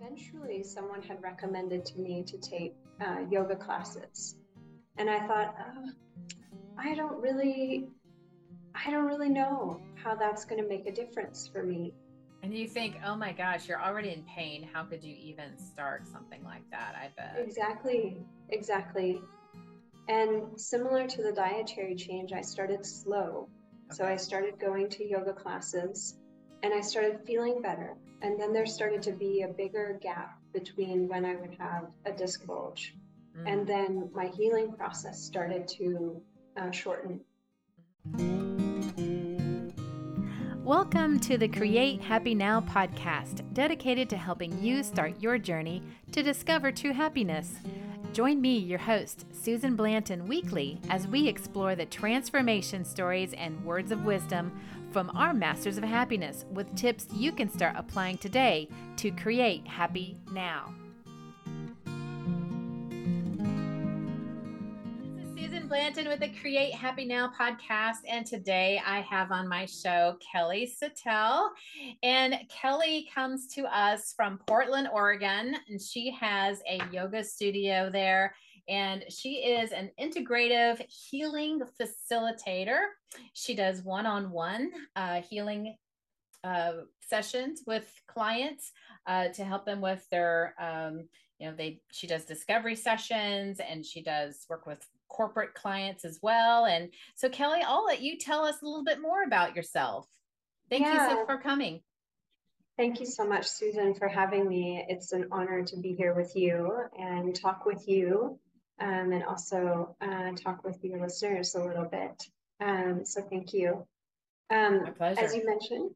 eventually someone had recommended to me to take uh, yoga classes. And i thought oh, i don't really i don't really know how that's going to make a difference for me. And you think oh my gosh you're already in pain. How could you even start something like that i bet? Exactly exactly. And similar to the dietary change i started slow. Okay. so i started going to yoga classes and i started feeling better and then there started to be a bigger gap between when I would have a disc bulge. Mm. And then my healing process started to uh, shorten. Welcome to the Create Happy Now podcast, dedicated to helping you start your journey to discover true happiness. Join me, your host, Susan Blanton, weekly as we explore the transformation stories and words of wisdom from our Masters of Happiness with tips you can start applying today to create happy now. This is Susan Blanton with the Create Happy Now podcast. And today I have on my show Kelly Sattel. And Kelly comes to us from Portland, Oregon, and she has a yoga studio there and she is an integrative healing facilitator. She does one on one healing uh, sessions with clients uh, to help them with their, um, you know, they she does discovery sessions and she does work with corporate clients as well. And so, Kelly, I'll let you tell us a little bit more about yourself. Thank yeah. you so for coming. Thank you so much, Susan, for having me. It's an honor to be here with you and talk with you um, and also uh, talk with your listeners a little bit. Um, so thank you. Um, My pleasure. As you mentioned,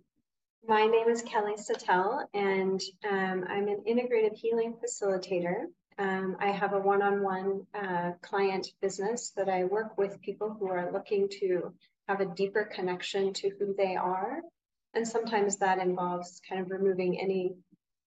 my name is Kelly Sattel, and um, I'm an integrative healing facilitator. Um, I have a one-on-one uh, client business that I work with people who are looking to have a deeper connection to who they are. And sometimes that involves kind of removing any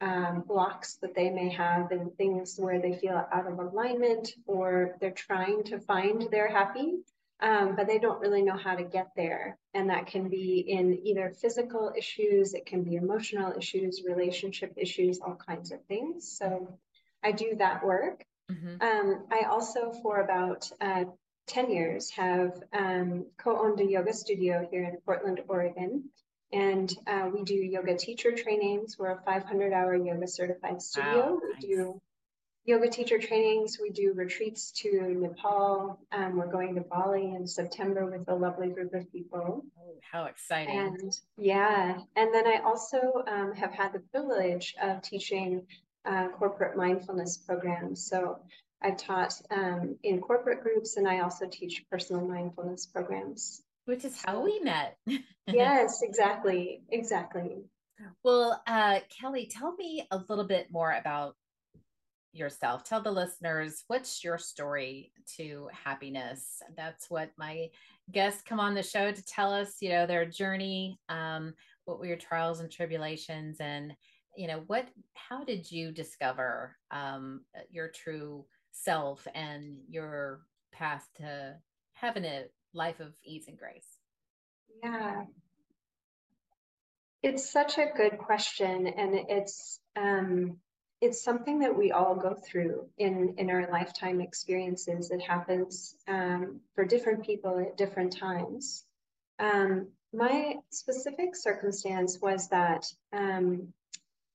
um, blocks that they may have and things where they feel out of alignment or they're trying to find their happy, um, but they don't really know how to get there. And that can be in either physical issues, it can be emotional issues, relationship issues, all kinds of things. So I do that work. Mm-hmm. Um, I also, for about uh, 10 years, have um, co owned a yoga studio here in Portland, Oregon. And uh, we do yoga teacher trainings. We're a 500 hour yoga certified studio. Wow, nice. We do yoga teacher trainings. We do retreats to Nepal. Um, we're going to Bali in September with a lovely group of people. Oh, how exciting. And yeah. And then I also um, have had the privilege of teaching uh, corporate mindfulness programs. So I've taught um, in corporate groups and I also teach personal mindfulness programs which is how we met. yes, exactly. Exactly. Well, uh, Kelly, tell me a little bit more about yourself. Tell the listeners what's your story to happiness. That's what my guests come on the show to tell us, you know, their journey, um, what were your trials and tribulations, and you know, what, how did you discover um, your true self and your path to having a life of ease and grace? Yeah. It's such a good question and it's um it's something that we all go through in in our lifetime experiences. It happens um, for different people at different times. Um, my specific circumstance was that um,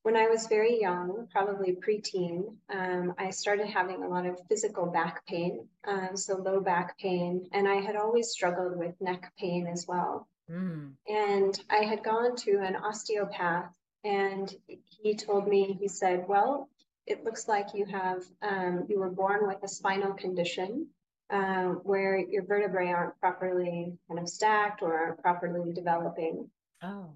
when I was very young, probably preteen, um, I started having a lot of physical back pain, um, so low back pain, and I had always struggled with neck pain as well. Mm. And I had gone to an osteopath, and he told me, he said, "Well, it looks like you have um, you were born with a spinal condition." Uh, where your vertebrae aren't properly kind of stacked or aren't properly developing. Oh.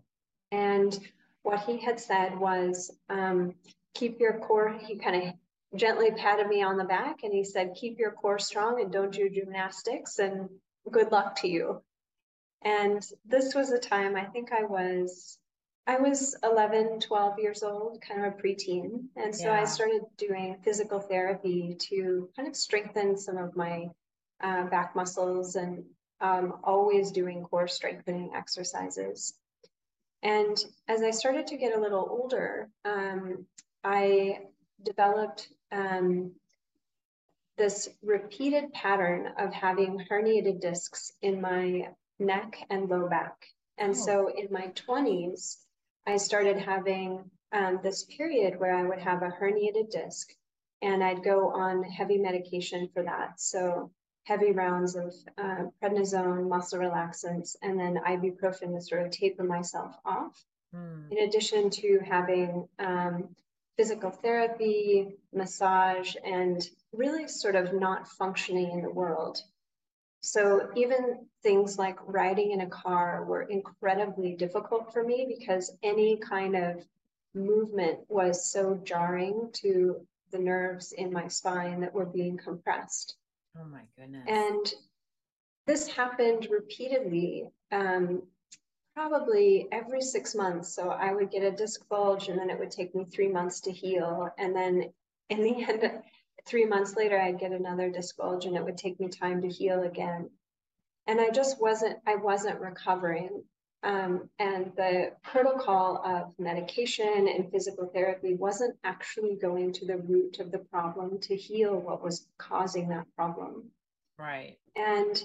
And what he had said was um, keep your core he kind of gently patted me on the back and he said keep your core strong and don't do gymnastics and good luck to you. And this was a time i think i was i was 11 12 years old kind of a preteen. And so yeah. i started doing physical therapy to kind of strengthen some of my uh, back muscles and um, always doing core strengthening exercises and as I started to get a little older, um, I developed um, this repeated pattern of having herniated discs in my neck and low back. And oh. so in my 20s, I started having um, this period where I would have a herniated disc and I'd go on heavy medication for that. So heavy rounds of uh, prednisone, muscle relaxants, and then ibuprofen to sort of taper myself off. Mm. In addition to having um, physical therapy, massage, and really sort of not functioning in the world. So even things like riding in a car were incredibly difficult for me because any kind of movement was so jarring to the nerves in my spine that were being compressed. Oh my goodness. And this happened repeatedly, um, probably every six months. So I would get a disc bulge and then it would take me three months to heal. And then in the end, three months later, I'd get another disc bulge and it would take me time to heal again. And I just wasn't, I wasn't recovering. Um, and the protocol of medication and physical therapy wasn't actually going to the root of the problem to heal what was causing that problem. Right. And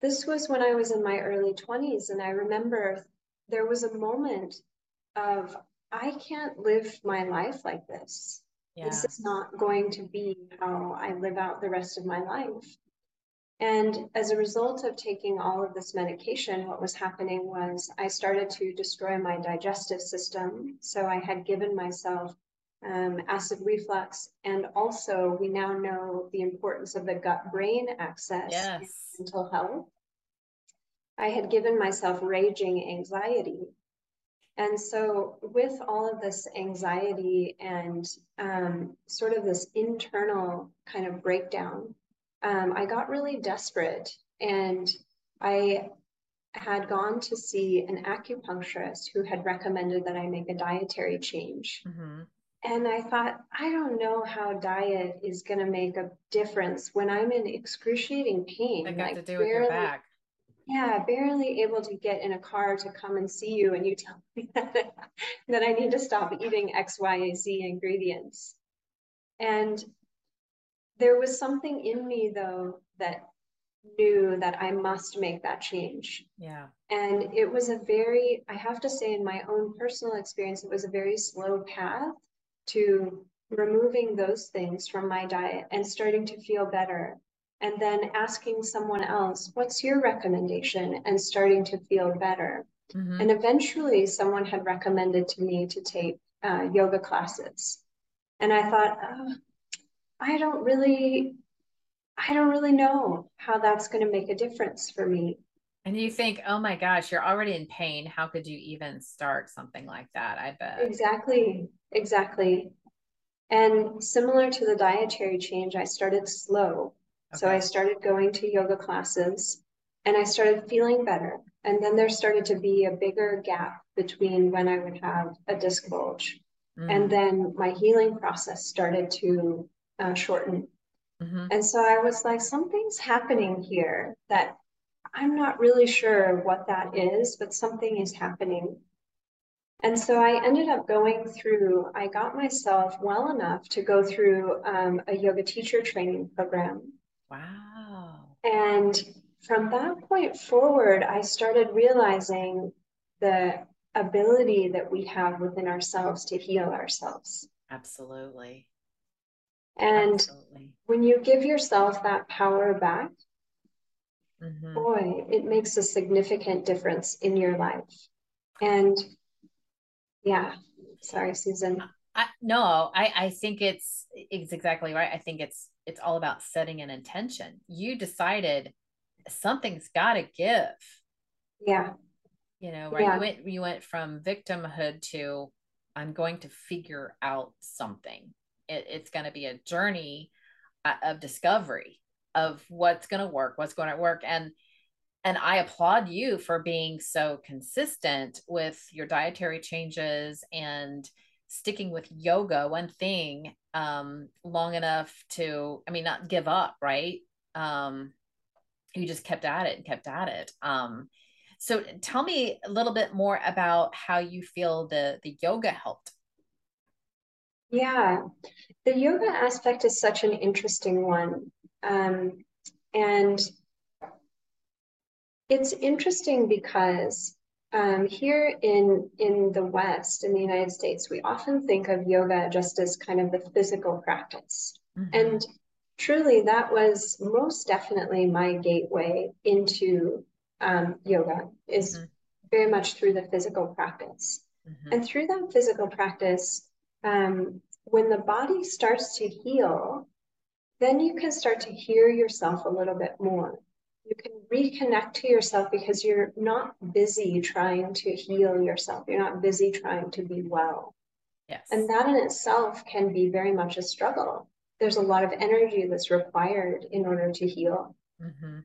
this was when I was in my early 20s. And I remember there was a moment of, I can't live my life like this. Yeah. This is not going to be how I live out the rest of my life. And as a result of taking all of this medication, what was happening was I started to destroy my digestive system. So I had given myself um, acid reflux. And also, we now know the importance of the gut brain axis yes. in mental health. I had given myself raging anxiety. And so, with all of this anxiety and um, sort of this internal kind of breakdown, um, I got really desperate and I had gone to see an acupuncturist who had recommended that I make a dietary change. Mm-hmm. And I thought, I don't know how diet is going to make a difference when I'm in excruciating pain. I got like to do barely, with your back. Yeah, barely able to get in a car to come and see you, and you tell me that, that I need to stop eating X, Y, Z ingredients. And there was something in me though that knew that I must make that change. Yeah. And it was a very, I have to say, in my own personal experience, it was a very slow path to removing those things from my diet and starting to feel better. And then asking someone else, what's your recommendation? And starting to feel better. Mm-hmm. And eventually, someone had recommended to me to take uh, yoga classes. And I thought, oh, I don't really, I don't really know how that's going to make a difference for me. And you think, oh my gosh, you're already in pain. How could you even start something like that? I bet. Exactly. Exactly. And similar to the dietary change, I started slow. Okay. So I started going to yoga classes and I started feeling better. And then there started to be a bigger gap between when I would have a disc bulge. Mm. And then my healing process started to uh, shorten. Mm-hmm. And so I was like, something's happening here that I'm not really sure what that is, but something is happening. And so I ended up going through, I got myself well enough to go through um, a yoga teacher training program. Wow. And from that point forward, I started realizing the ability that we have within ourselves to heal ourselves. Absolutely. And Absolutely. when you give yourself that power back, mm-hmm. boy, it makes a significant difference in your life. And yeah, sorry, Susan. I, no, I, I think it's it's exactly right. I think it's it's all about setting an intention. You decided something's got to give. Yeah. You know, right? Yeah. You went you went from victimhood to I'm going to figure out something it, it's going to be a journey uh, of discovery of what's going to work what's going to work. And and i applaud you for being so consistent with your dietary changes and sticking with yoga one thing um long enough to i mean not give up right? Um you just kept at it and kept at it. Um so tell me a little bit more about how you feel the the yoga helped Yeah, the yoga aspect is such an interesting one. Um, and it's interesting because um, here in in the West, in the United States, we often think of yoga just as kind of the physical practice. Mm-hmm. And truly, that was most definitely my gateway into um, yoga is mm-hmm. very much through the physical practice. Mm-hmm. And through that physical practice, um, when the body starts to heal, then you can start to hear yourself a little bit more. You can reconnect to yourself because you're not busy trying to heal yourself. You're not busy trying to be well. Yes. And that in itself can be very much a struggle. There's a lot of energy that's required in order to heal. Mm-hmm.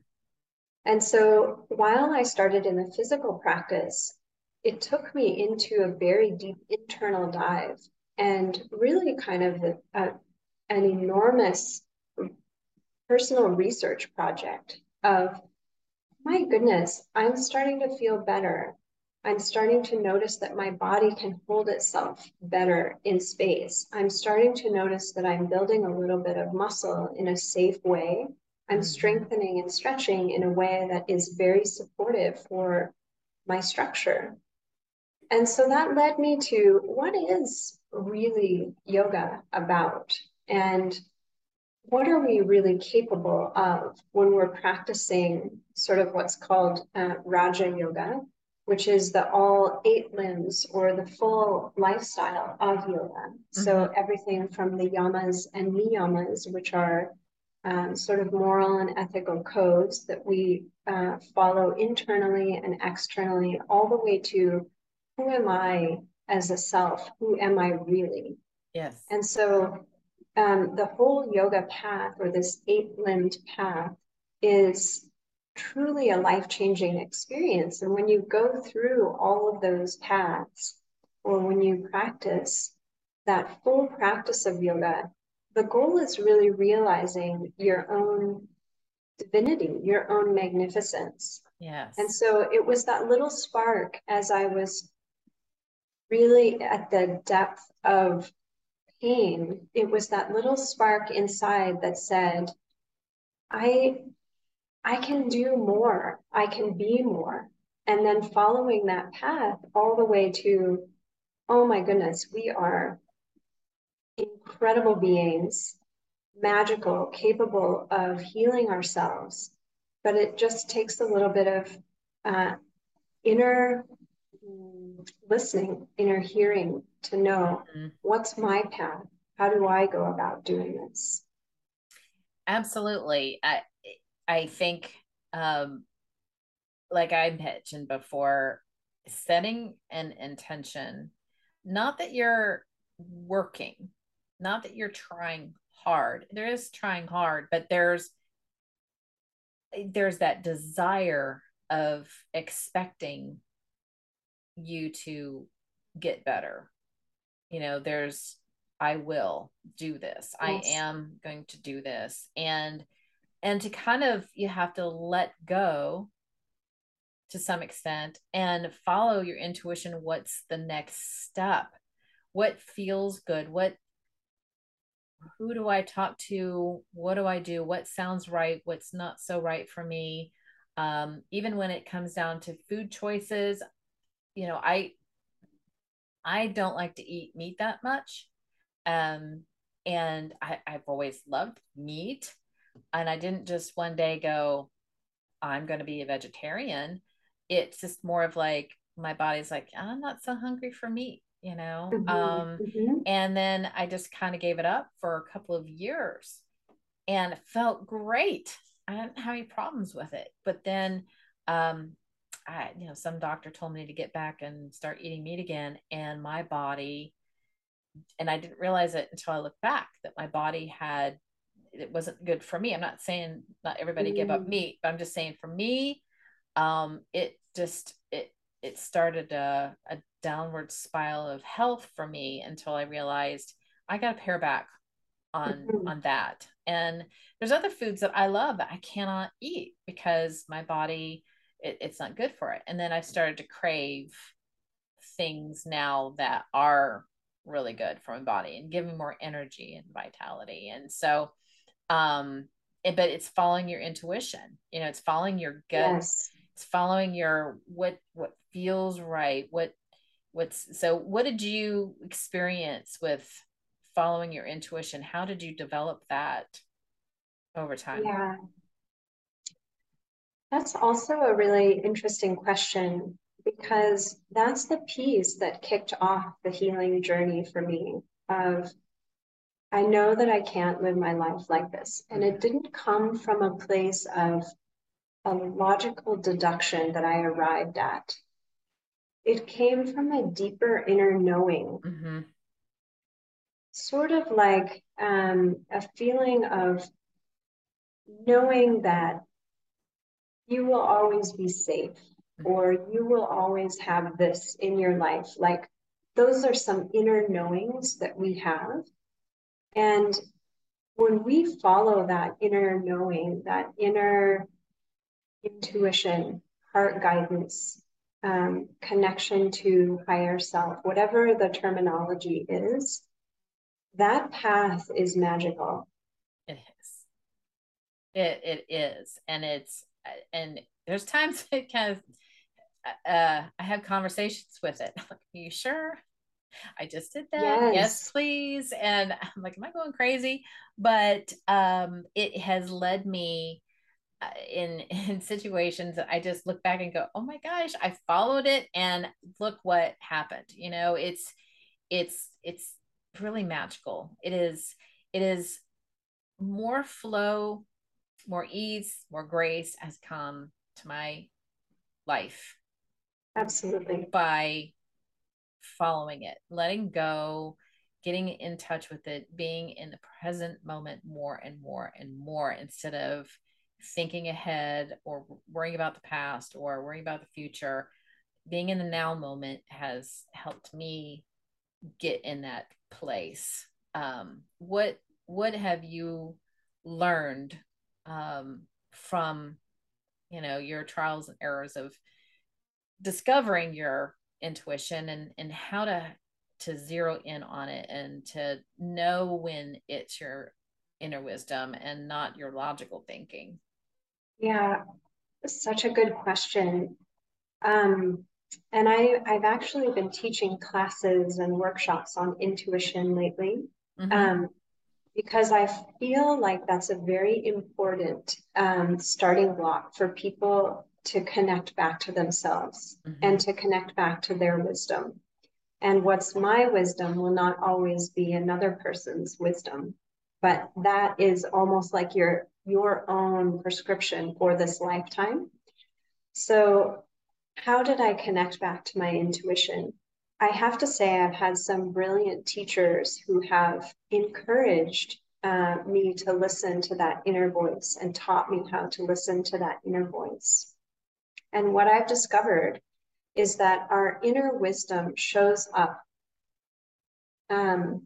And so while I started in the physical practice, it took me into a very deep internal dive and really kind of a, a, an enormous personal research project of my goodness, I'm starting to feel better. I'm starting to notice that my body can hold itself better in space. I'm starting to notice that I'm building a little bit of muscle in a safe way. I'm mm-hmm. strengthening and stretching in a way that is very supportive for my structure. And so that led me to what is really yoga about? And what are we really capable of when we're practicing sort of what's called uh, Raja Yoga, which is the all eight limbs or the full lifestyle of yoga. Mm-hmm. So everything from the yamas and niyamas, which are um, sort of moral and ethical codes that we uh, follow internally and externally, all the way to who am I as a self? Who am I really? Yes. And so um, the whole yoga path or this eight limbed path is truly a life changing experience. And when you go through all of those paths, or when you practice that full practice of yoga, the goal is really realizing your own divinity, your own magnificence. Yes. And so it was that little spark as I was really at the depth of pain, it was that little spark inside that said, I I can do more. I can be more. And then following that path all the way to, oh my goodness, we are incredible beings, magical, capable of healing ourselves. But it just takes a little bit of uh, inner listening, inner hearing to know mm-hmm. what's my path? How do I go about doing this? Absolutely. I I think um like I mentioned before, setting an intention, not that you're working, not that you're trying hard. There is trying hard, but there's there's that desire of expecting you to get better. You know, there's, I will do this. Yes. I am going to do this. And, and to kind of, you have to let go to some extent and follow your intuition. What's the next step? What feels good? What, who do I talk to? What do I do? What sounds right? What's not so right for me? Um, even when it comes down to food choices, you know, I I don't like to eat meat that much. Um, and I, I've always loved meat. And I didn't just one day go, I'm going to be a vegetarian. It's just more of like, my body's like, I'm not so hungry for meat, you know? Mm-hmm. Um, mm-hmm. And then I just kind of gave it up for a couple of years and felt great. I didn't have any problems with it. But then um, I, you know, some doctor told me to get back and start eating meat again. And my body, and I didn't realize it until I looked back that my body had, it wasn't good for me. I'm not saying not everybody mm. give up mm. meat, but I'm just saying for me, um, it just, it, it started a, a downward spiral of health for me until I realized I got to pare back on mm-hmm. on that. And there's other foods that I love that I cannot eat because my body it, it's not good for it. And then I started to crave things now that are really good for my body and give me more energy and vitality. And so, um, it, but it's following your intuition. You know, it's following your gut. Yes. It's following your what what feels right. What what's so what did you experience with following your intuition? How did you develop that over time? Yeah. That's also a really interesting question because that's the piece that kicked off the healing journey for me of I know that I can't live my life like this. And it didn't come from a place of a logical deduction that I arrived at. It came from a deeper inner knowing, Mm-hmm. sort of like um, a feeling of knowing that you will always be safe or you will always have this in your life. Like those are some inner knowings that we have. And when we follow that inner knowing, that inner intuition, heart guidance, um, connection to higher self, whatever the terminology is, that path is magical. It is. It it is, and it's and there's times it kind of uh, I have conversations with it. I'm like, Are you sure? I just did that. Yes. yes. please. And I'm like, am I going crazy? But um, it has led me uh, in in situations that I just look back and go, oh my gosh, I followed it, and look what happened. You know, it's it's it's really magical. It is it is more flow, more ease, more grace has come to my life. Absolutely. By following it, letting go, getting in touch with it, being in the present moment more and more and more instead of thinking ahead or worrying about the past or worrying about the future. Being in the now moment has helped me get in that place. Um, what what have you learned um, from you know your trials and errors of discovering your intuition and and how to to zero in on it and to know when it's your inner wisdom and not your logical thinking. Yeah such a good question. Um and i i've actually been teaching classes and workshops on intuition lately. Mm-hmm. um because i feel like that's a very important um, starting block for people to connect back to themselves mm-hmm. and to connect back to their wisdom. And what's my wisdom will not always be another person's wisdom, but that is almost like your your own prescription for this lifetime. So, how did I connect back to my intuition? I have to say, I've had some brilliant teachers who have encouraged uh, me to listen to that inner voice and taught me how to listen to that inner voice. And what I've discovered is that our inner wisdom shows up um,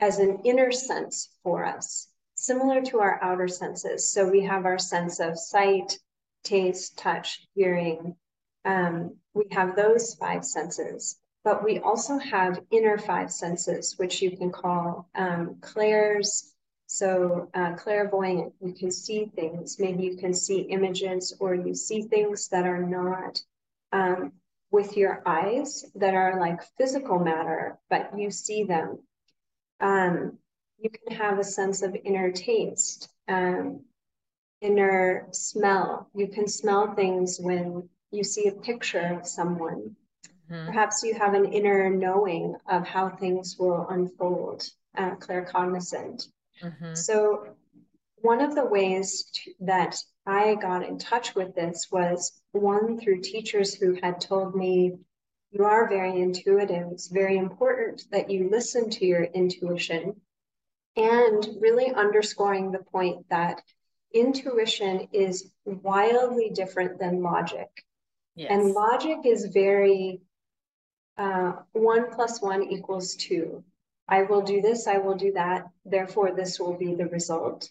as an inner sense for us, similar to our outer senses. So we have our sense of sight, taste, touch, hearing. Um, we have those five senses, but we also have inner five senses, which you can call um, clairs, so uh, clairvoyant, you can see things. Maybe you can see images or you see things that are not um, with your eyes that are like physical matter, but you see them. Um, you can have a sense of inner taste, um, inner smell. You can smell things when you see a picture of someone. Mm-hmm. Perhaps you have an inner knowing of how things will unfold, uh, claircognizant. Mm-hmm. So, one of the ways to, that I got in touch with this was one through teachers who had told me, You are very intuitive. It's very important that you listen to your intuition. And really underscoring the point that intuition is wildly different than logic. Yes. And logic is very uh, one plus one equals two. I will do this, I will do that, therefore, this will be the result.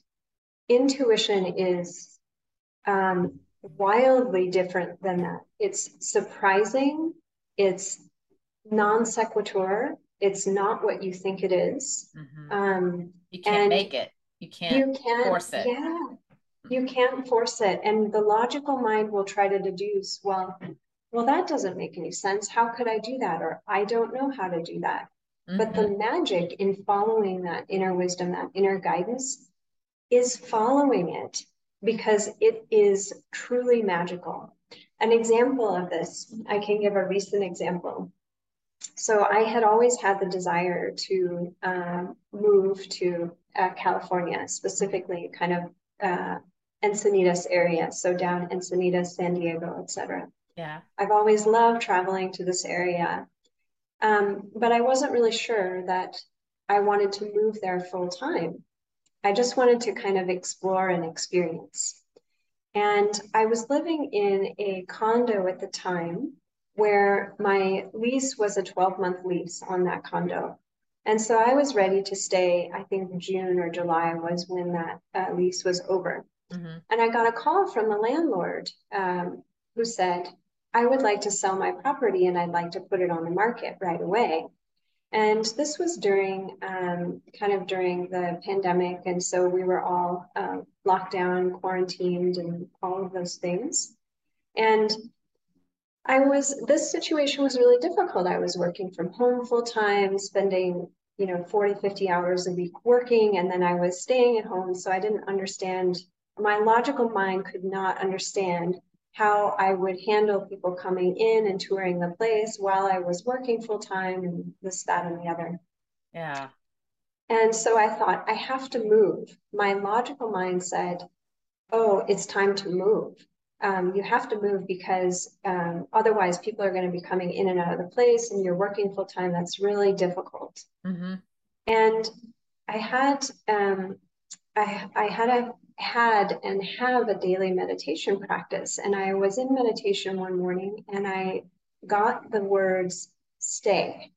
Intuition is um, wildly different than that. It's surprising, it's non sequitur, it's not what you think it is. Mhm. Um, You can't make it. You can't. you can't force it. Yeah, you can't force it. And the logical mind will try to deduce, well, well, that doesn't make any sense. How could I do that? Or I don't know how to do that. But Mhm. the magic in following that inner wisdom, that inner guidance, is following it because it is truly magical. An example of this, I can give a recent example. So I had always had the desire to um, move to uh, California, specifically kind of uh, Encinitas area, so down Encinitas, San Diego, etc. yeah. I've always loved traveling to this area, um, but I wasn't really sure that I wanted to move there full time. I just wanted to kind of explore and experience. And I was living in a condo at the time where my lease was a 12 month lease on that condo. And so I was ready to stay, I think June or July was when that uh, lease was over. Mhm. And I got a call from the landlord um, who said, I would like to sell my property and I'd like to put it on the market right away. And this was during um, kind of during the pandemic. And so we were all uh, locked down, quarantined, and all of those things. And I was, this situation was really difficult. I was working from home full time, spending, you know, 40, 50 hours a week working, and then I was staying at home. So I didn't understand, my logical mind could not understand how I would handle people coming in and touring the place while I was working full time and this, that, and the other. Yeah. And so I thought, I have to move. My logical mind said, oh, it's time to move. Um, you have to move because um, otherwise people are going to be coming in and out of the place and you're working full time. That's really difficult. hmm And I had, um, I, I had a, had and have a daily meditation practice. And I was in meditation one morning and I got the words stay.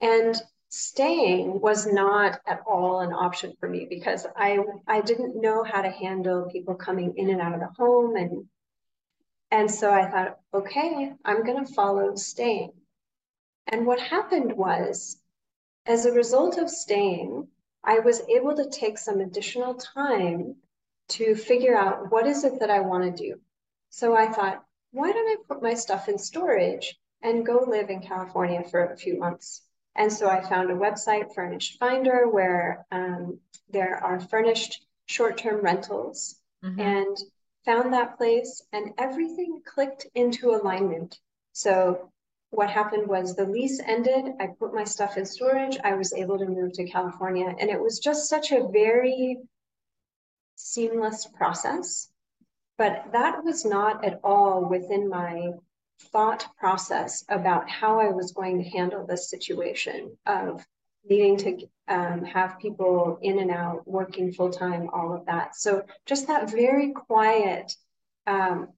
And staying was not at all an option for me because I I didn't know how to handle people coming in and out of the home and and so I thought, okay, I'm going to follow staying. And what happened was, as a result of staying, I was able to take some additional time to figure out what is it that I want to do. So I thought, why don't I put my stuff in storage and go live in California for a few months? And so I found a website, Furnished Finder, where um, there are furnished short-term rentals hmm and found that place and everything clicked into alignment. So what happened was the lease ended, I put my stuff in storage, I was able to move to California, and it was just such a very seamless process. But that was not at all within my thought process about how I was going to handle this situation of needing to um, have people in and out, working full time, all of that. So just that very quiet um,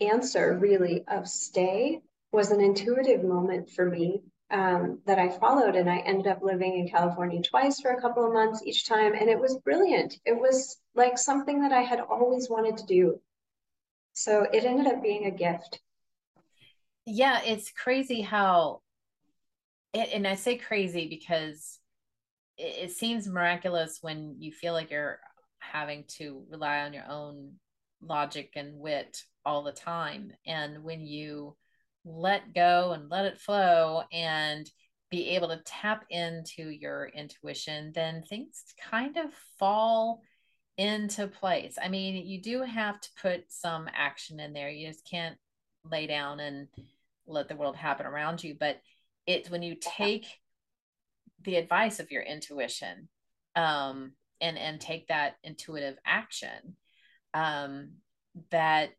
answer, really, of stay was an intuitive moment for me um, that I followed. And I ended up living in California twice for a couple of months each time. And it was brilliant. It was like something that I had always wanted to do. So it ended up being a gift. Yeah, it's crazy how, and I say crazy because it, it seems miraculous when you feel like you're having to rely on your own logic and wit all the time. And when you let go and let it flow and be able to tap into your intuition, then things kind of fall into place. I mean, you do have to put some action in there. You just can't lay down and let the world happen around you. But it's when you take the advice of your intuition um, and and take that intuitive action, um, that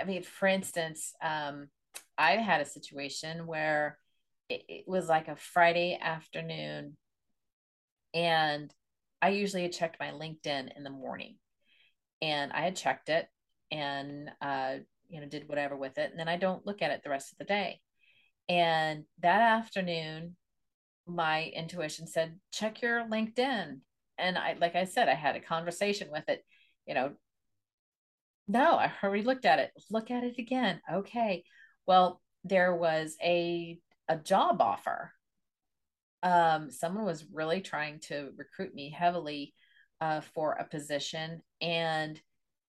I mean, for instance, um, I had a situation where it, it was like a Friday afternoon, and I usually checked my LinkedIn in the morning, and I had checked it and uh, you know did whatever with it, and then I don't look at it the rest of the day. And that afternoon, my intuition said, check your LinkedIn. And I, like I said, I had a conversation with it. You know, no, I already looked at it. Look at it again. Okay. Well, there was a a job offer um, someone was really trying to recruit me heavily uh, for a position. And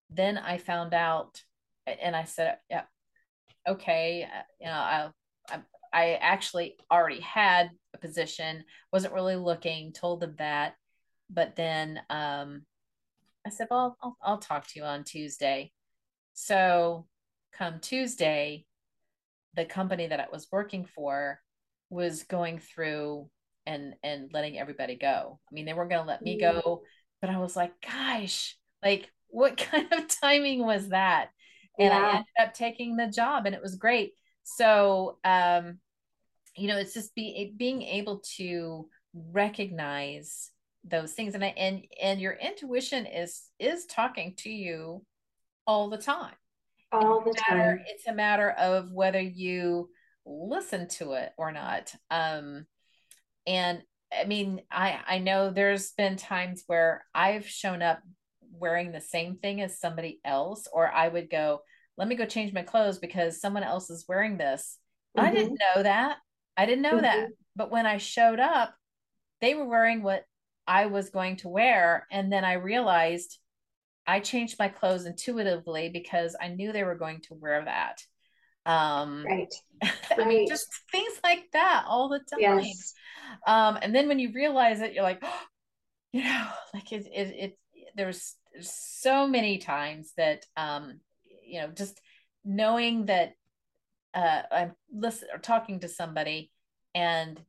then I found out, and I said, yeah, okay, uh, you know, I, I, actually already had a position, wasn't really looking, told them that. But then um, I said, well, I'll, I'll talk to you on Tuesday. So come Tuesday, the company that I was working for was going through and and letting everybody go. I mean, they weren't going to let me go, but I was like, gosh, like what kind of timing was that? And yeah. I ended up taking the job and it was great. So, um, you know, it's just be being able to recognize those things and I, and and your intuition is is talking to you all the time all the matter, time it's a matter of whether you listen to it or not um and i mean i i know there's been times where i've shown up wearing the same thing as somebody else or i would go let me go change my clothes because someone else is wearing this mm-hmm. i didn't know that i didn't know mm-hmm. that but when i showed up they were wearing what i was going to wear and then i realized I changed my clothes intuitively because I knew they were going to wear that. Um, right. I mean, just things like that all the time. Yes. Um, and then when you realize it, you're like, oh, you know, like it, it, it there's, so many times that, um, you know, just knowing that uh, I'm listening or talking to somebody and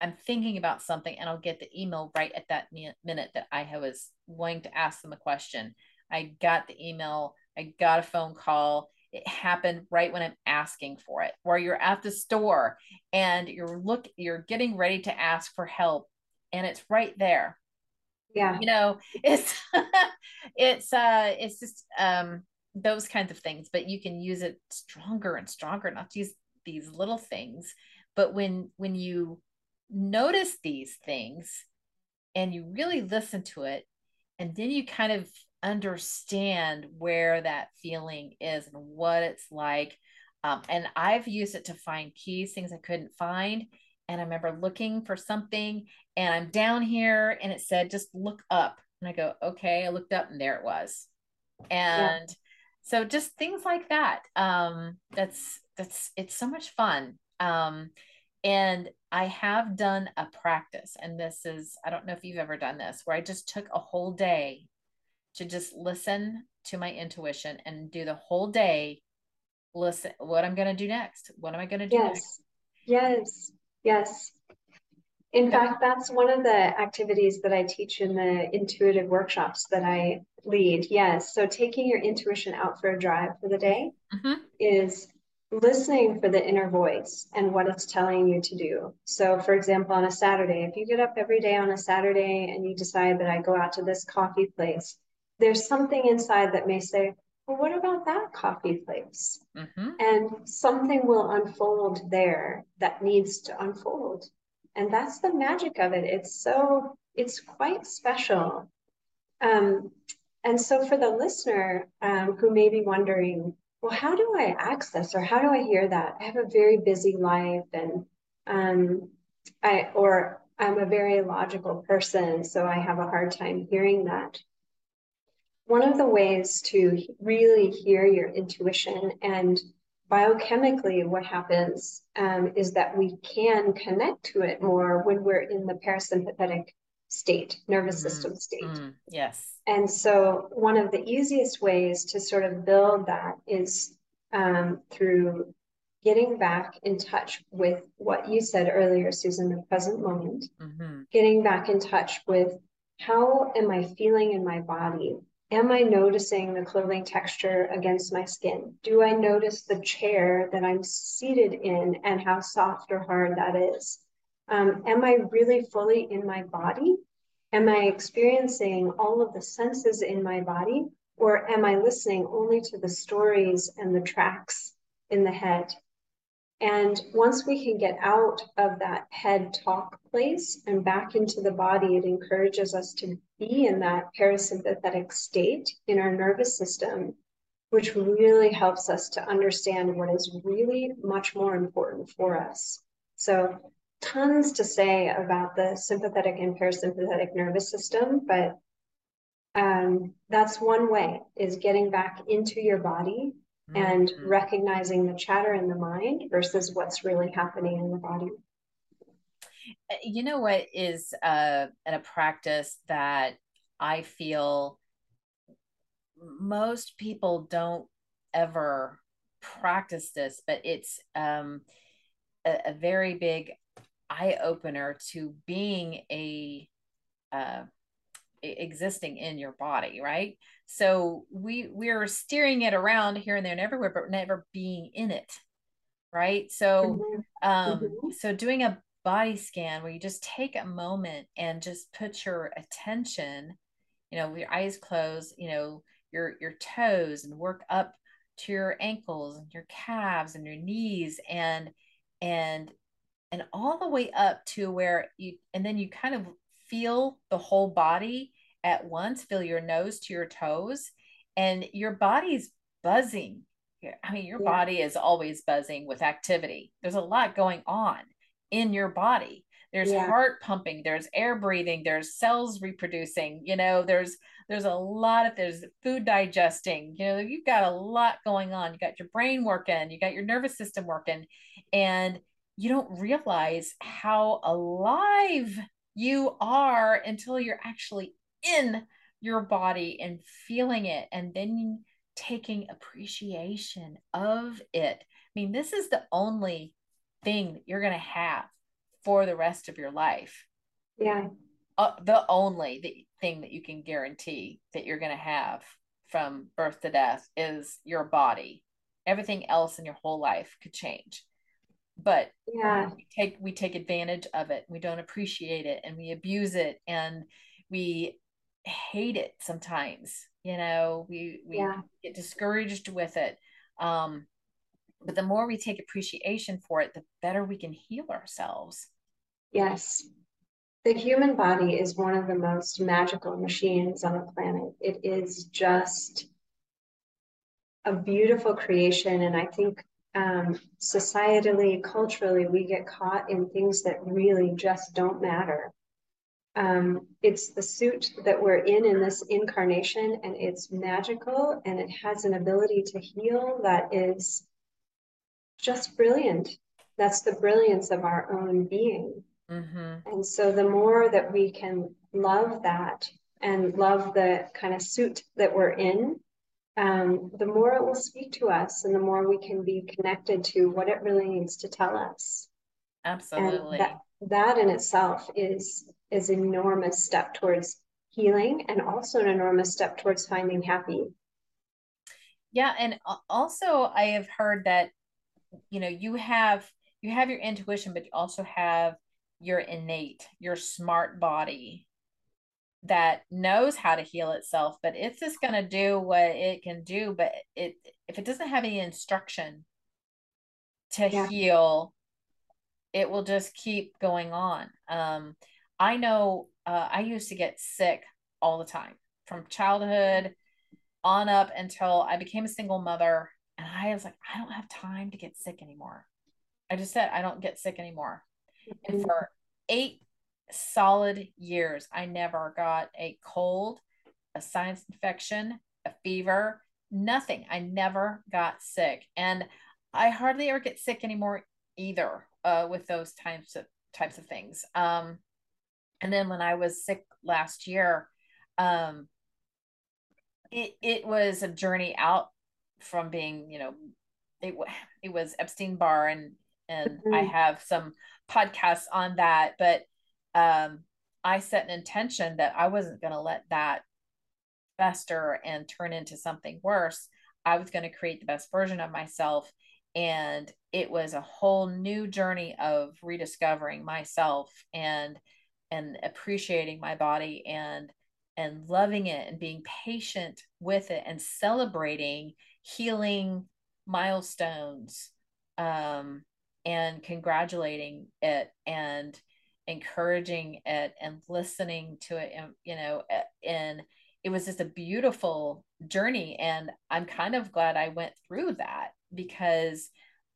I'm thinking about something and I'll get the email right at that minute that I was wanting to ask them a question. I got the email, I got a phone call. It happened right when I'm asking for it. Or you're at the store and you're look you're getting ready to ask for help and it's right there. Yeah. You know, it's it's uh it's just um those kinds of things, but you can use it stronger and stronger, not these these little things. But when when you notice these things and you really listen to it and then you kind of understand where that feeling is and what it's like. Um, and i've used it to find keys things i couldn't find. And i remember looking for something and i'm down here and it said just look up. And i go okay. I looked up and there it was. And yeah. so just things like that um, that's that's it's so much fun. Um, and I have done a practice, and this is, I don't know if you've ever done this, where I just took a whole day to just listen to my intuition and do the whole day listen what I'm going to do next. What am I going to do yes. next? Yes. Yes. In fact, that's one of the activities that I teach in the intuitive workshops that I lead. Yes. So taking your intuition out for a drive for the day mm-hmm. is listening for the inner voice and what it's telling you to do. So, for example, on a Saturday, if you get up every day on a Saturday and you decide that I go out to this coffee place, there's something inside that may say, well, what about that coffee place? Mm-hmm. And something will unfold there that needs to unfold. And that's the magic of it. It's so, it's quite special. Um, and so, for the listener um, who may be wondering, well, how do I access or how do I hear that? I have a very busy life and um, I or I'm a very logical person, so I have a hard time hearing that. One of the ways to really hear your intuition and biochemically what happens um, is that we can connect to it more when we're in the parasympathetic state, nervous mm-hmm. system state. Mm, yes. And so, one of the easiest ways to sort of build that is um, through getting back in touch with what you said earlier, Susan, the present moment, mm-hmm. getting back in touch with how am I feeling in my body? Am I noticing the clothing texture against my skin? Do I notice the chair that I'm seated in and how soft or hard that is? Um, am I really fully in my body? Am I experiencing all of the senses in my body? Or am I listening only to the stories and the tracks in the head? And once we can get out of that head talk place and back into the body, it encourages us to be in that parasympathetic state in our nervous system, which really helps us to understand what is really much more important for us. So tons to say about the sympathetic and parasympathetic nervous system, but um, that's one way is getting back into your body and Mhm. recognizing the chatter in the mind versus what's really happening in the body. Uh, you know what is uh, a practice that I feel most people don't ever practice this, but it's um, a, a very big eye opener to being a uh, existing in your body, right? So we we're steering it around here and there and everywhere, but never being in it, right? So Mhm. um, Mhm. so doing a body scan where you just take a moment and just put your attention, you know, your eyes closed, you know, your your toes and work up to your ankles and your calves and your knees and and and all the way up to where you and then you kind of feel the whole body at once feel your nose to your toes and your body's buzzing i mean your Yeah. body is always buzzing with activity there's a lot going on in your body there's Yeah. heart pumping there's air breathing there's cells reproducing you know there's there's a lot of there's food digesting you know you've got a lot going on you got your brain working you got your nervous system working and you don't realize how alive you are until you're actually in your body and feeling it and then taking appreciation of it. I mean, this is the only thing that you're going to have for the rest of your life. Yeah. Uh, the only the thing that you can guarantee that you're going to have from birth to death is your body. Everything else in your whole life could change. But Yeah. we take we take advantage of it we don't appreciate it and we abuse it and we hate it sometimes you know we we Yeah. get discouraged with it um but the more we take appreciation for it the better we can heal ourselves Yes. The human body is one of the most magical machines on the planet. It is just a beautiful creation. And I think um, societally, culturally, we get caught in things that really just don't matter. Um, it's the suit that we're in in this incarnation, and it's magical and it has an ability to heal that is just brilliant. That's the brilliance of our own being. mm-hmm. And so the more that we can love that and love the kind of suit that we're in, um, the more it will speak to us and the more we can be connected to what it really needs to tell us. absolutely And that, that in itself is is enormous step towards healing and also an enormous step towards finding happy. yeah and also i have heard that you know you have you have your intuition but you also have your innate your smart body that knows how to heal itself but it's just going to do what it can do but it if it doesn't have any instruction to Yeah. heal it will just keep going on. Um i know uh, i used to get sick all the time from childhood on up until i became a single mother and i was like i don't have time to get sick anymore. I just said i don't get sick anymore. And for eight solid years, I never got a cold, a sinus infection, a fever, nothing. I never got sick. And I hardly ever get sick anymore either uh, with those types of types of things. Um, and then when I was sick last year, um, it it was a journey out from being, you know, it it was Epstein Barr and and I Mhm. have some podcasts on that, but um, I set an intention that I wasn't going to let that fester and turn into something worse. I was going to create the best version of myself. And it was a whole new journey of rediscovering myself and and appreciating my body and and loving it and being patient with it and celebrating healing milestones um, and congratulating it and encouraging it and listening to it and you know and it was just a beautiful journey and i'm kind of glad i went through that because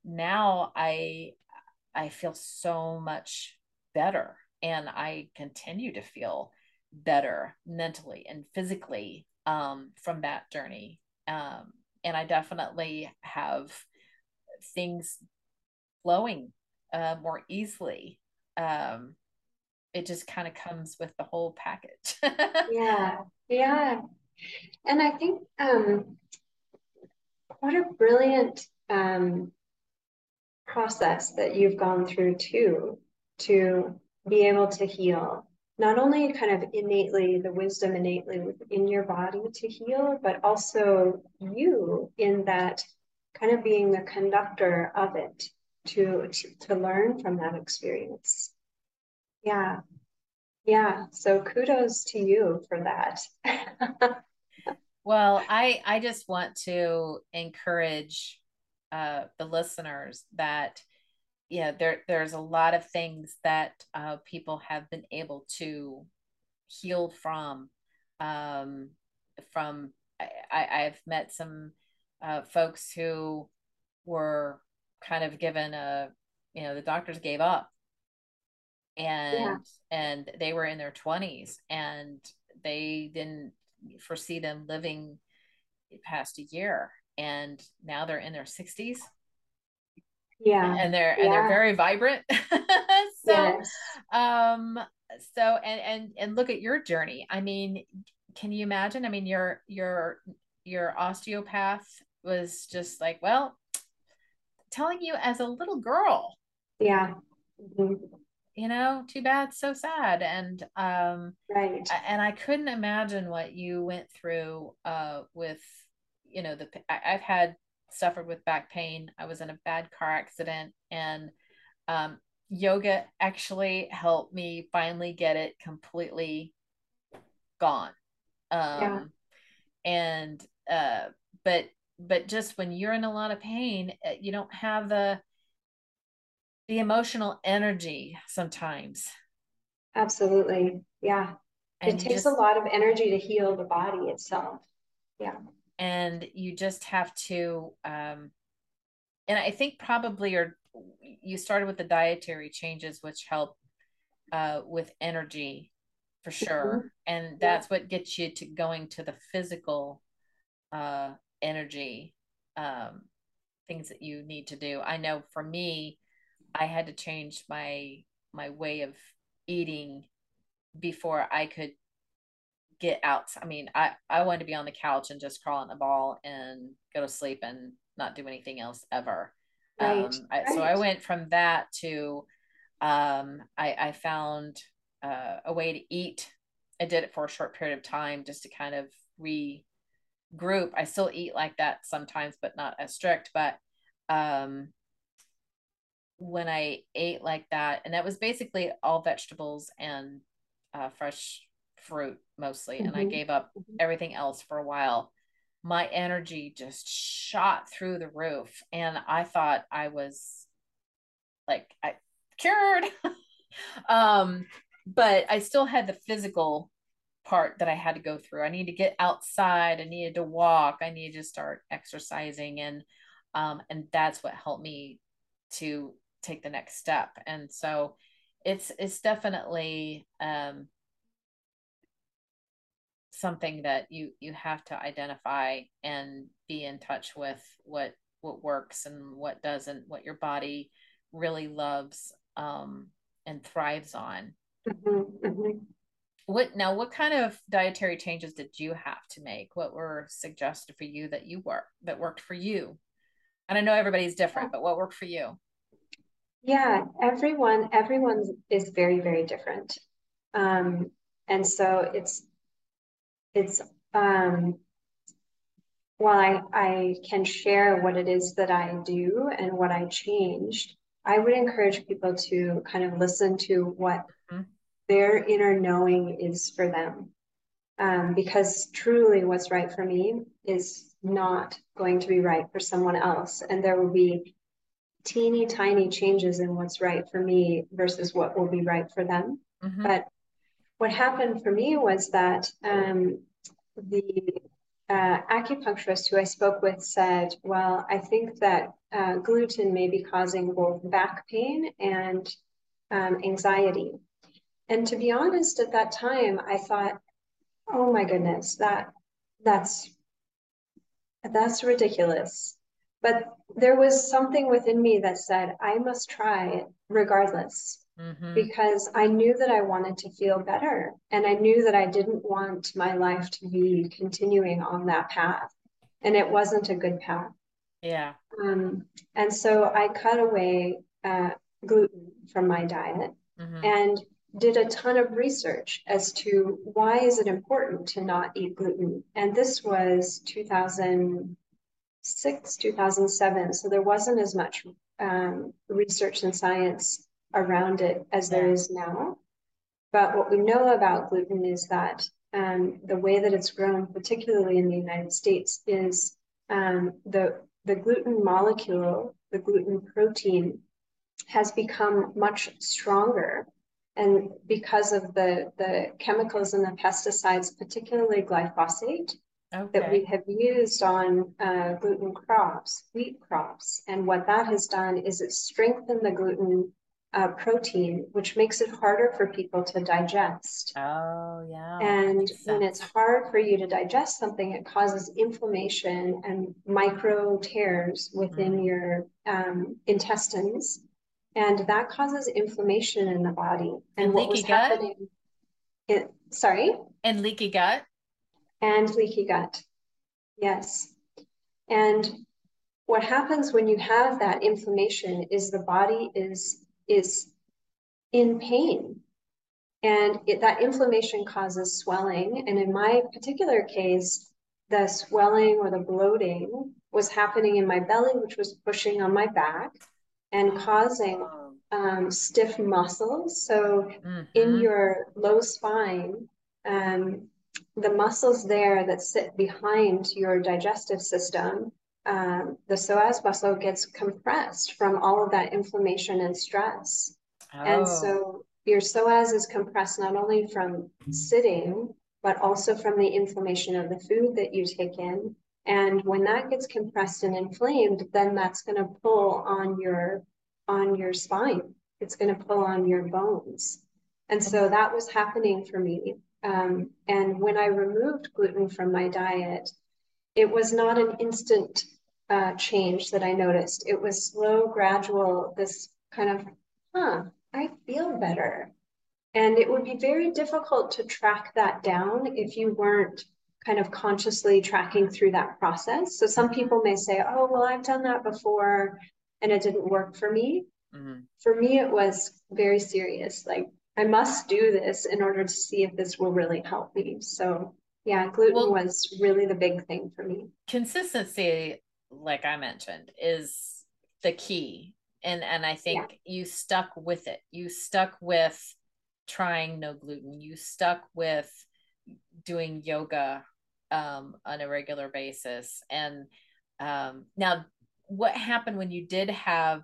now i I feel so much better and I continue to feel better mentally and physically um, from that journey. Um, and I definitely have things flowing uh, more easily. Um, it just kind of comes with the whole package. yeah, yeah. And I think um, what a brilliant um, process that you've gone through too to be able to heal not only kind of innately the wisdom innately within your body to heal but also you in that kind of being the conductor of it to to, to learn from that experience yeah. Yeah. So kudos to you for that. Well i i just want to encourage uh, the listeners that yeah there there's a lot of things that uh, people have been able to heal from um, from I, I've met some uh, folks who were kind of given a you know the doctors gave up and yeah. and they were in their 20s and they didn't foresee them living past a year and now they're in their 60s yeah and they're yeah. and they're very vibrant so yes. um so and and and look at your journey i mean can you imagine i mean your your your osteopath was just like well telling you as a little girl yeah mm-hmm. You know too bad so sad. And um right. and i couldn't imagine what you went through uh with you know the i've had suffered with back pain. I was in a bad car accident and um, yoga actually helped me finally get it completely gone. Um, yeah. and uh, but but just when you're in a lot of pain uh, you don't have the the emotional energy sometimes. Absolutely. Yeah. And it takes just, a lot of energy to heal the body itself. Yeah. And you just have to um and i think probably your you started with the dietary changes which help uh with energy for sure. Mm-hmm. and that's yeah. what gets you to going to the physical uh energy um things that you need to do. I know for me i had to change my my way of eating before i could get out. I mean, I, I wanted to be on the couch and just crawl in a ball and go to sleep and not do anything else ever. Right, um, I, right. So I went from that to um, I, I found uh, a way to eat. I did it for a short period of time just to kind of regroup. I still eat like that sometimes, but not as strict. But um, when I ate like that, and that was basically all vegetables and uh, fresh fruit mostly mm-hmm. and I mm-hmm. gave up mm-hmm. everything else for a while. My energy just shot through the roof and I thought I was like I cured. um but I still had the physical part that I had to go through. I needed to get outside, I needed to walk, I needed to start exercising and um and that's what helped me to take the next step. And so it's it's definitely um something that you you have to identify and be in touch with what what works and what doesn't what your body really loves um, and thrives on. Mm-hmm, mm-hmm. what now what kind of dietary changes did you have to make? What were suggested for you that you work that worked for you? And i know everybody's different but what worked for you yeah everyone everyone is very very different um, and so it's it's um, while I, I can share what it is that I do and what I changed, I would encourage people to kind of listen to what mm-hmm. their inner knowing is for them. Um, because truly what's right for me is not going to be right for someone else. And there will be teeny tiny changes in what's right for me versus what will be right for them. Mm-hmm. But what happened for me was that um, the uh, acupuncturist who I spoke with said, Well, I think that uh, gluten may be causing both back pain and um, anxiety. And to be honest, at that time, I thought, Oh my goodness, that that's that's ridiculous. But there was something within me that said, I must try it regardless. Mm-hmm. Because I knew that I wanted to feel better. And I knew that I didn't want my life to be continuing on that path. And it wasn't a good path. Yeah. Um, and so I cut away uh, gluten from my diet mm-hmm. and did a ton of research as to why is it important to not eat gluten. And this was 2006, 2007. So there wasn't as much um, research and science around it as there is now. But what we know about gluten is that um, the way that it's grown, particularly in the United States, is um, the the gluten molecule, the gluten protein, has become much stronger, and because of the the chemicals and the pesticides, particularly glyphosate, okay. that we have used on uh, gluten crops, wheat crops, and what that has done is it strengthened the gluten uh, protein, which makes it harder for people to digest. Oh, yeah. And when it's hard for you to digest something, it causes inflammation and micro tears within mm. your um, intestines. And that causes inflammation in the body. And, and what was gut? happening? It, sorry? And leaky gut? And leaky gut. Yes. And what happens when you have that inflammation is the body is is in pain. And it, that inflammation causes swelling. And in my particular case, the swelling or the bloating was happening in my belly, which was pushing on my back and causing um, stiff muscles. So mm-hmm. in your low spine, um, the muscles there that sit behind your digestive system um, the psoas muscle gets compressed from all of that inflammation and stress. Oh. And so your psoas is compressed not only from sitting, but also from the inflammation of the food that you take in. And when that gets compressed and inflamed, then that's going to pull on your on your spine. It's going to pull on your bones. And so that was happening for me. Um, and when I removed gluten from my diet, it was not an instant uh, change that I noticed. It was slow, gradual, this kind of, huh, I feel better. And it would be very difficult to track that down if you weren't kind of consciously tracking through that process. So some people may say, oh, well, I've done that before and it didn't work for me. Mm-hmm. For me, it was very serious. Like, I must do this in order to see if this will really help me. So, yeah, gluten well, was really the big thing for me. Consistency like I mentioned, is the key. And and I think yeah. you stuck with it. You stuck with trying no gluten. You stuck with doing yoga um, on a regular basis. And um, now, what happened when you did have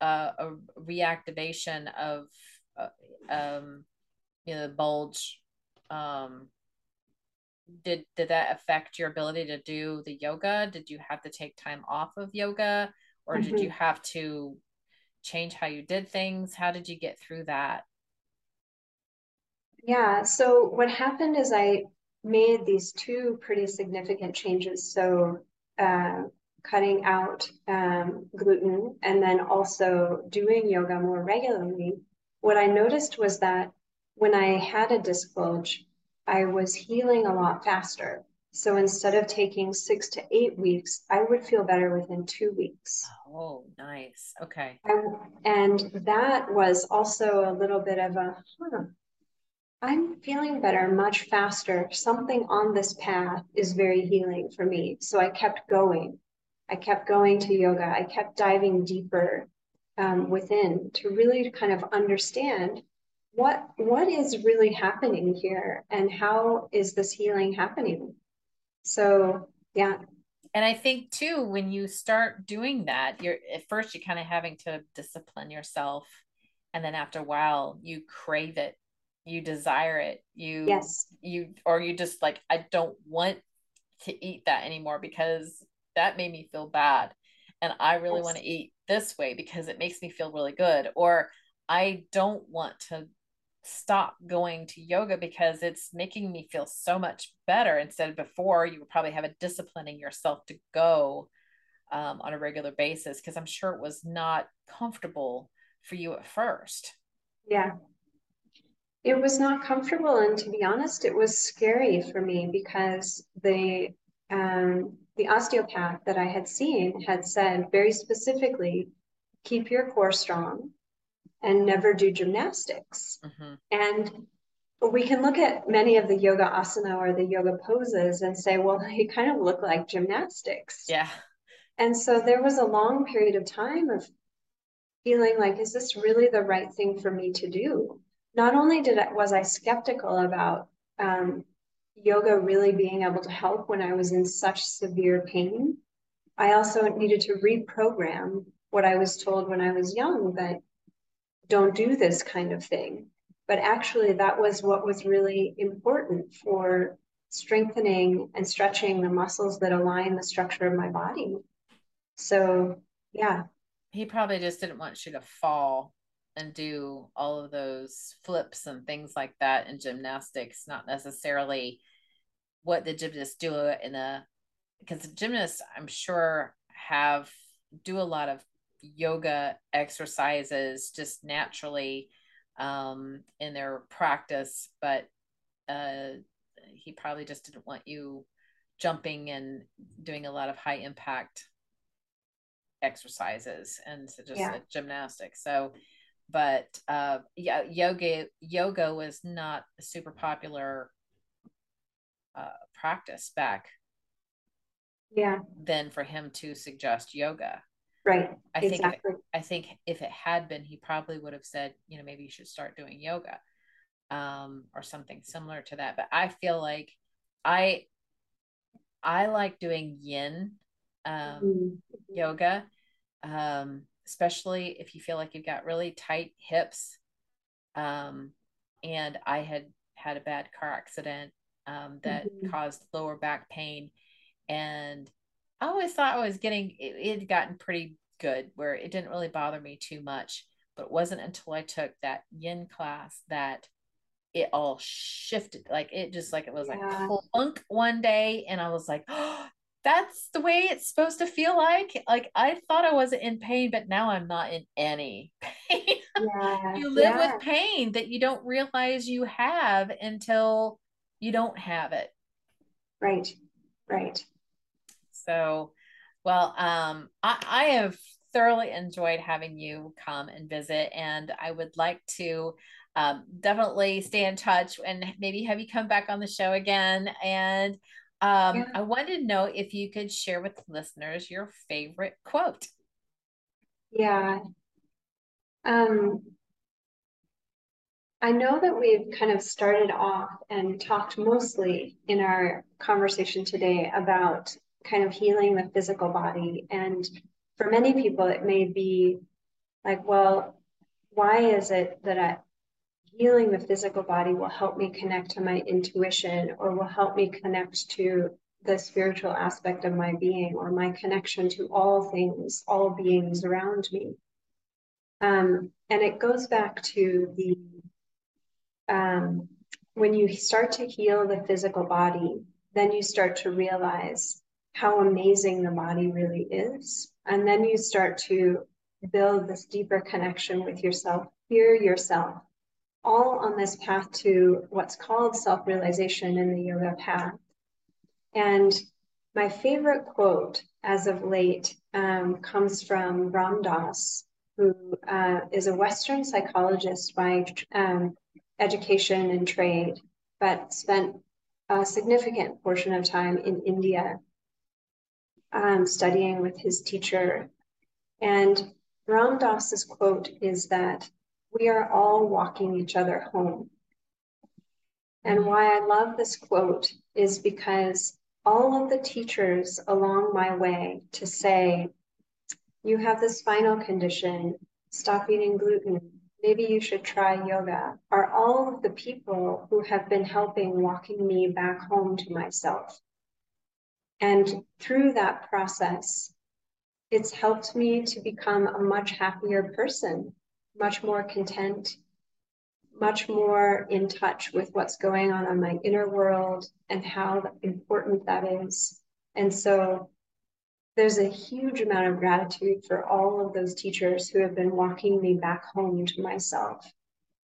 uh, a reactivation of um, you know the bulge? Um, did did that affect your ability to do the yoga? Did you have to take time off of yoga? Or mm-hmm. did you have to change how you did things? How did you get through that? Yeah so what happened is i made these two pretty significant changes. So uh, cutting out um, gluten and then also doing yoga more regularly what i noticed was that when i had a disc bulge I was healing a lot faster. So instead of taking six to eight weeks, I would feel better within two weeks. Oh, nice. Okay. I, and that was also a little bit of a, huh, I'm feeling better much faster. Something on this path is very healing for me. So I kept going. I kept going to yoga. I kept diving deeper um, within to really kind of understand what what is really happening here and how is this healing happening so yeah and i think too when you start doing that you're at first you're kind of having to discipline yourself and then after a while you crave it you desire it you yes you or you just like i don't want to eat that anymore because that made me feel bad. And I really yes. want to eat this way because it makes me feel really good. Or I don't want to stop going to yoga because it's making me feel so much better instead of before you would probably have a disciplining yourself to go um, on a regular basis because i'm sure it was not comfortable for you at first yeah it was not comfortable and to be honest it was scary for me because the um, the osteopath that i had seen had said very specifically keep your core strong and never do gymnastics. Mm-hmm. And we can look at many of the yoga asana or the yoga poses and say, well, they kind of look like gymnastics. Yeah. And so there was a long period of time of feeling like, is this really the right thing for me to do? Not only did I, was I skeptical about um, yoga really being able to help when I was in such severe pain, I also needed to reprogram what I was told when I was young that don't do this kind of thing. But actually, that was what was really important for strengthening and stretching the muscles that align the structure of my body. So, yeah. He probably just didn't want you to fall and do all of those flips and things like that in gymnastics, not necessarily what the gymnasts do in a because gymnasts, I'm sure, have do a lot of yoga exercises just naturally um, in their practice, but uh, he probably just didn't want you jumping and doing a lot of high impact exercises and so just yeah. gymnastics. So, but uh, yeah, yoga yoga was not a super popular uh, practice back. Yeah. Then for him to suggest yoga. Right. I exactly. think if, I think if it had been, he probably would have said, you know, maybe you should start doing yoga, um, or something similar to that. But I feel like I I like doing yin um, mm-hmm. yoga, um, especially if you feel like you've got really tight hips. Um, and I had had a bad car accident um, that mm-hmm. caused lower back pain, and I always thought I was getting it, it had gotten pretty good where it didn't really bother me too much. But it wasn't until I took that yin class that it all shifted. Like it just like it was yeah. like clunk one day, and I was like, oh, that's the way it's supposed to feel like. Like I thought I wasn't in pain, but now I'm not in any pain. Yeah, you live yeah. with pain that you don't realize you have until you don't have it. Right. Right. So, well, um, I, I have thoroughly enjoyed having you come and visit, and I would like to um, definitely stay in touch and maybe have you come back on the show again. And um, yeah. I wanted to know if you could share with listeners your favorite quote. Yeah. Um, I know that we've kind of started off and talked mostly in our conversation today about kind of healing the physical body. And for many people, it may be like, well, why is it that I, healing the physical body will help me connect to my intuition or will help me connect to the spiritual aspect of my being or my connection to all things, all beings around me? Um, and it goes back to the um, when you start to heal the physical body, then you start to realize how amazing the body really is. And then you start to build this deeper connection with yourself, hear yourself, all on this path to what's called self realization in the yoga path. And my favorite quote as of late um, comes from Ram Dass, who uh, is a Western psychologist by um, education and trade, but spent a significant portion of time in India um, studying with his teacher. And Ram Dass's quote is that we are all walking each other home. And why I love this quote is because all of the teachers along my way to say, you have this spinal condition, stop eating gluten, maybe you should try yoga, are all of the people who have been helping walking me back home to myself. And through that process, it's helped me to become a much happier person, much more content, much more in touch with what's going on in my inner world and how important that is. And so there's a huge amount of gratitude for all of those teachers who have been walking me back home to myself.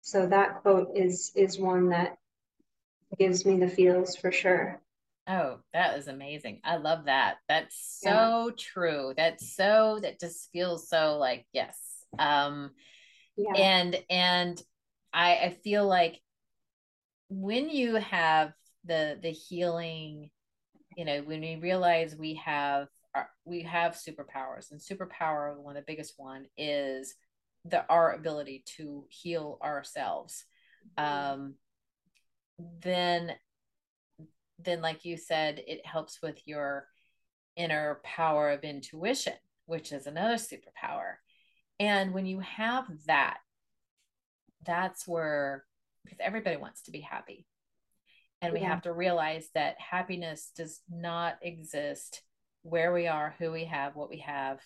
So that quote is is one that gives me the feels for sure. Oh, that is amazing. I love that. That's so yeah. true. That's so that just feels so like yes. Um yeah. and and I I feel like when you have the the healing, you know, when we realize we have our, we have superpowers and superpower one of the biggest one is the our ability to heal ourselves. Mm-hmm. Um then then like you said it helps with your inner power of intuition which is another superpower and when you have that that's where because everybody wants to be happy and we yeah. have to realize that happiness does not exist where we are who we have what we have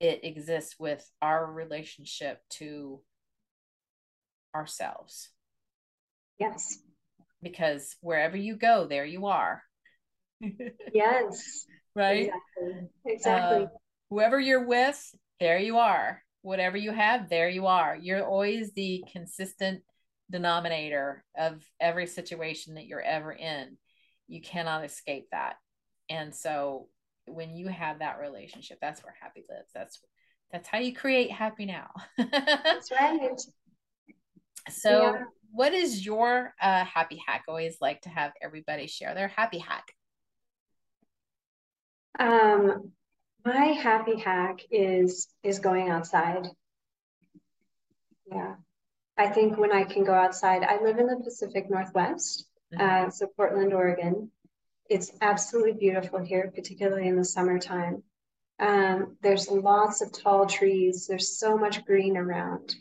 it exists with our relationship to ourselves yes because wherever you go, there you are. yes. Right? Exactly. exactly. Uh, whoever you're with, there you are. Whatever you have, there you are. You're always the consistent denominator of every situation that you're ever in. You cannot escape that. And so when you have that relationship, that's where happy lives. That's that's how you create happy now. that's right. So yeah what is your uh, happy hack? always like to have everybody share their happy hack. Um, my happy hack is is going outside. Yeah, I think when I can go outside, I live in the Pacific Northwest, mm-hmm. uh, so Portland, Oregon. It's absolutely beautiful here, particularly in the summertime. Um, there's lots of tall trees. There's so much green around.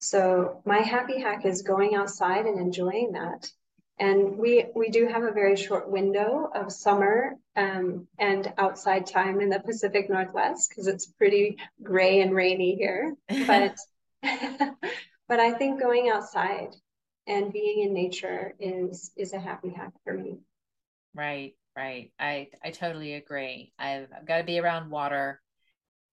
So my happy hack is going outside and enjoying that. And we we do have a very short window of summer um, and outside time in the Pacific Northwest because it's pretty gray and rainy here. But but I think going outside and being in nature is is a happy hack for me. Right, right. I I totally agree. I've, I've got to be around water.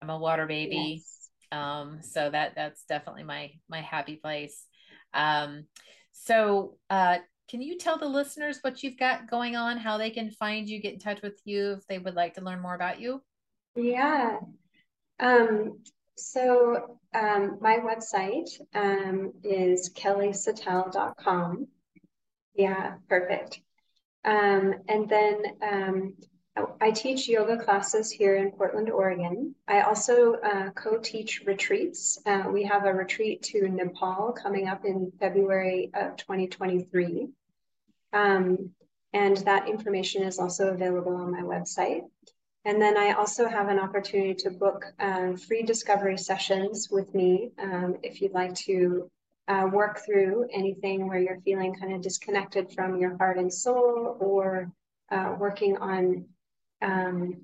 I'm a water baby. Yes um so that that's definitely my my happy place um so uh can you tell the listeners what you've got going on how they can find you get in touch with you if they would like to learn more about you? Yeah. Um so um my website um is kellysattel.com yeah perfect. Um and then um I teach yoga classes here in Portland, Oregon. I also uh, co-teach retreats. Uh, we have a retreat to Nepal coming up in February of 2023. Um, and that information is also available on my website. And then I also have an opportunity to book um, free discovery sessions with me um, if you'd like to uh, work through anything where you're feeling kind of disconnected from your heart and soul or uh, working on um,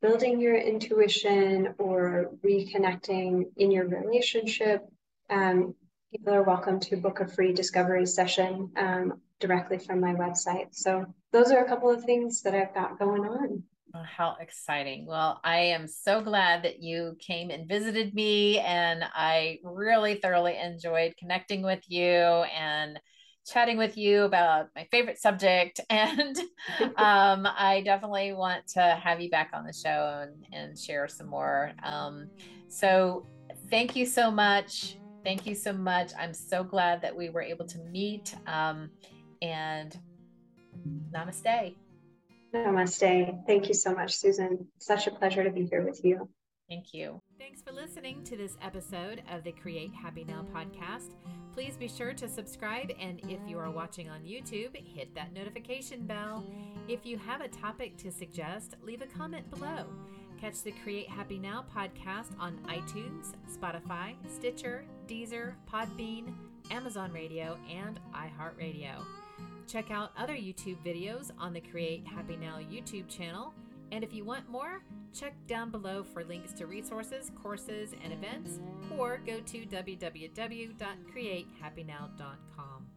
building your intuition or reconnecting in your relationship, um, people are welcome to book a free discovery session um, directly from my website. So those are a couple of things that I've got going on. Oh, how exciting. Well, I am so glad that you came and visited me, and I really thoroughly enjoyed connecting with you and chatting with you about my favorite subject. And um, I definitely want to have you back on the show and, and share some more. Um, so thank you so much. Thank you so much. I'm so glad that we were able to meet. Um, and namaste. Namaste. Thank you so much, Susan. Such a pleasure to be here with you. Thank you. Thanks for listening to this episode of the Create Happy Now podcast. Please be sure to subscribe, and if you are watching on YouTube, hit that notification bell. If you have a topic to suggest, leave a comment below. Catch the Create Happy Now podcast on iTunes, Spotify, Stitcher, Deezer, Podbean, Amazon Radio, and iHeartRadio. Check out other YouTube videos on the Create Happy Now YouTube channel. And if you want more, check down below for links to resources, courses, and events, or go to www.createhappynow.com.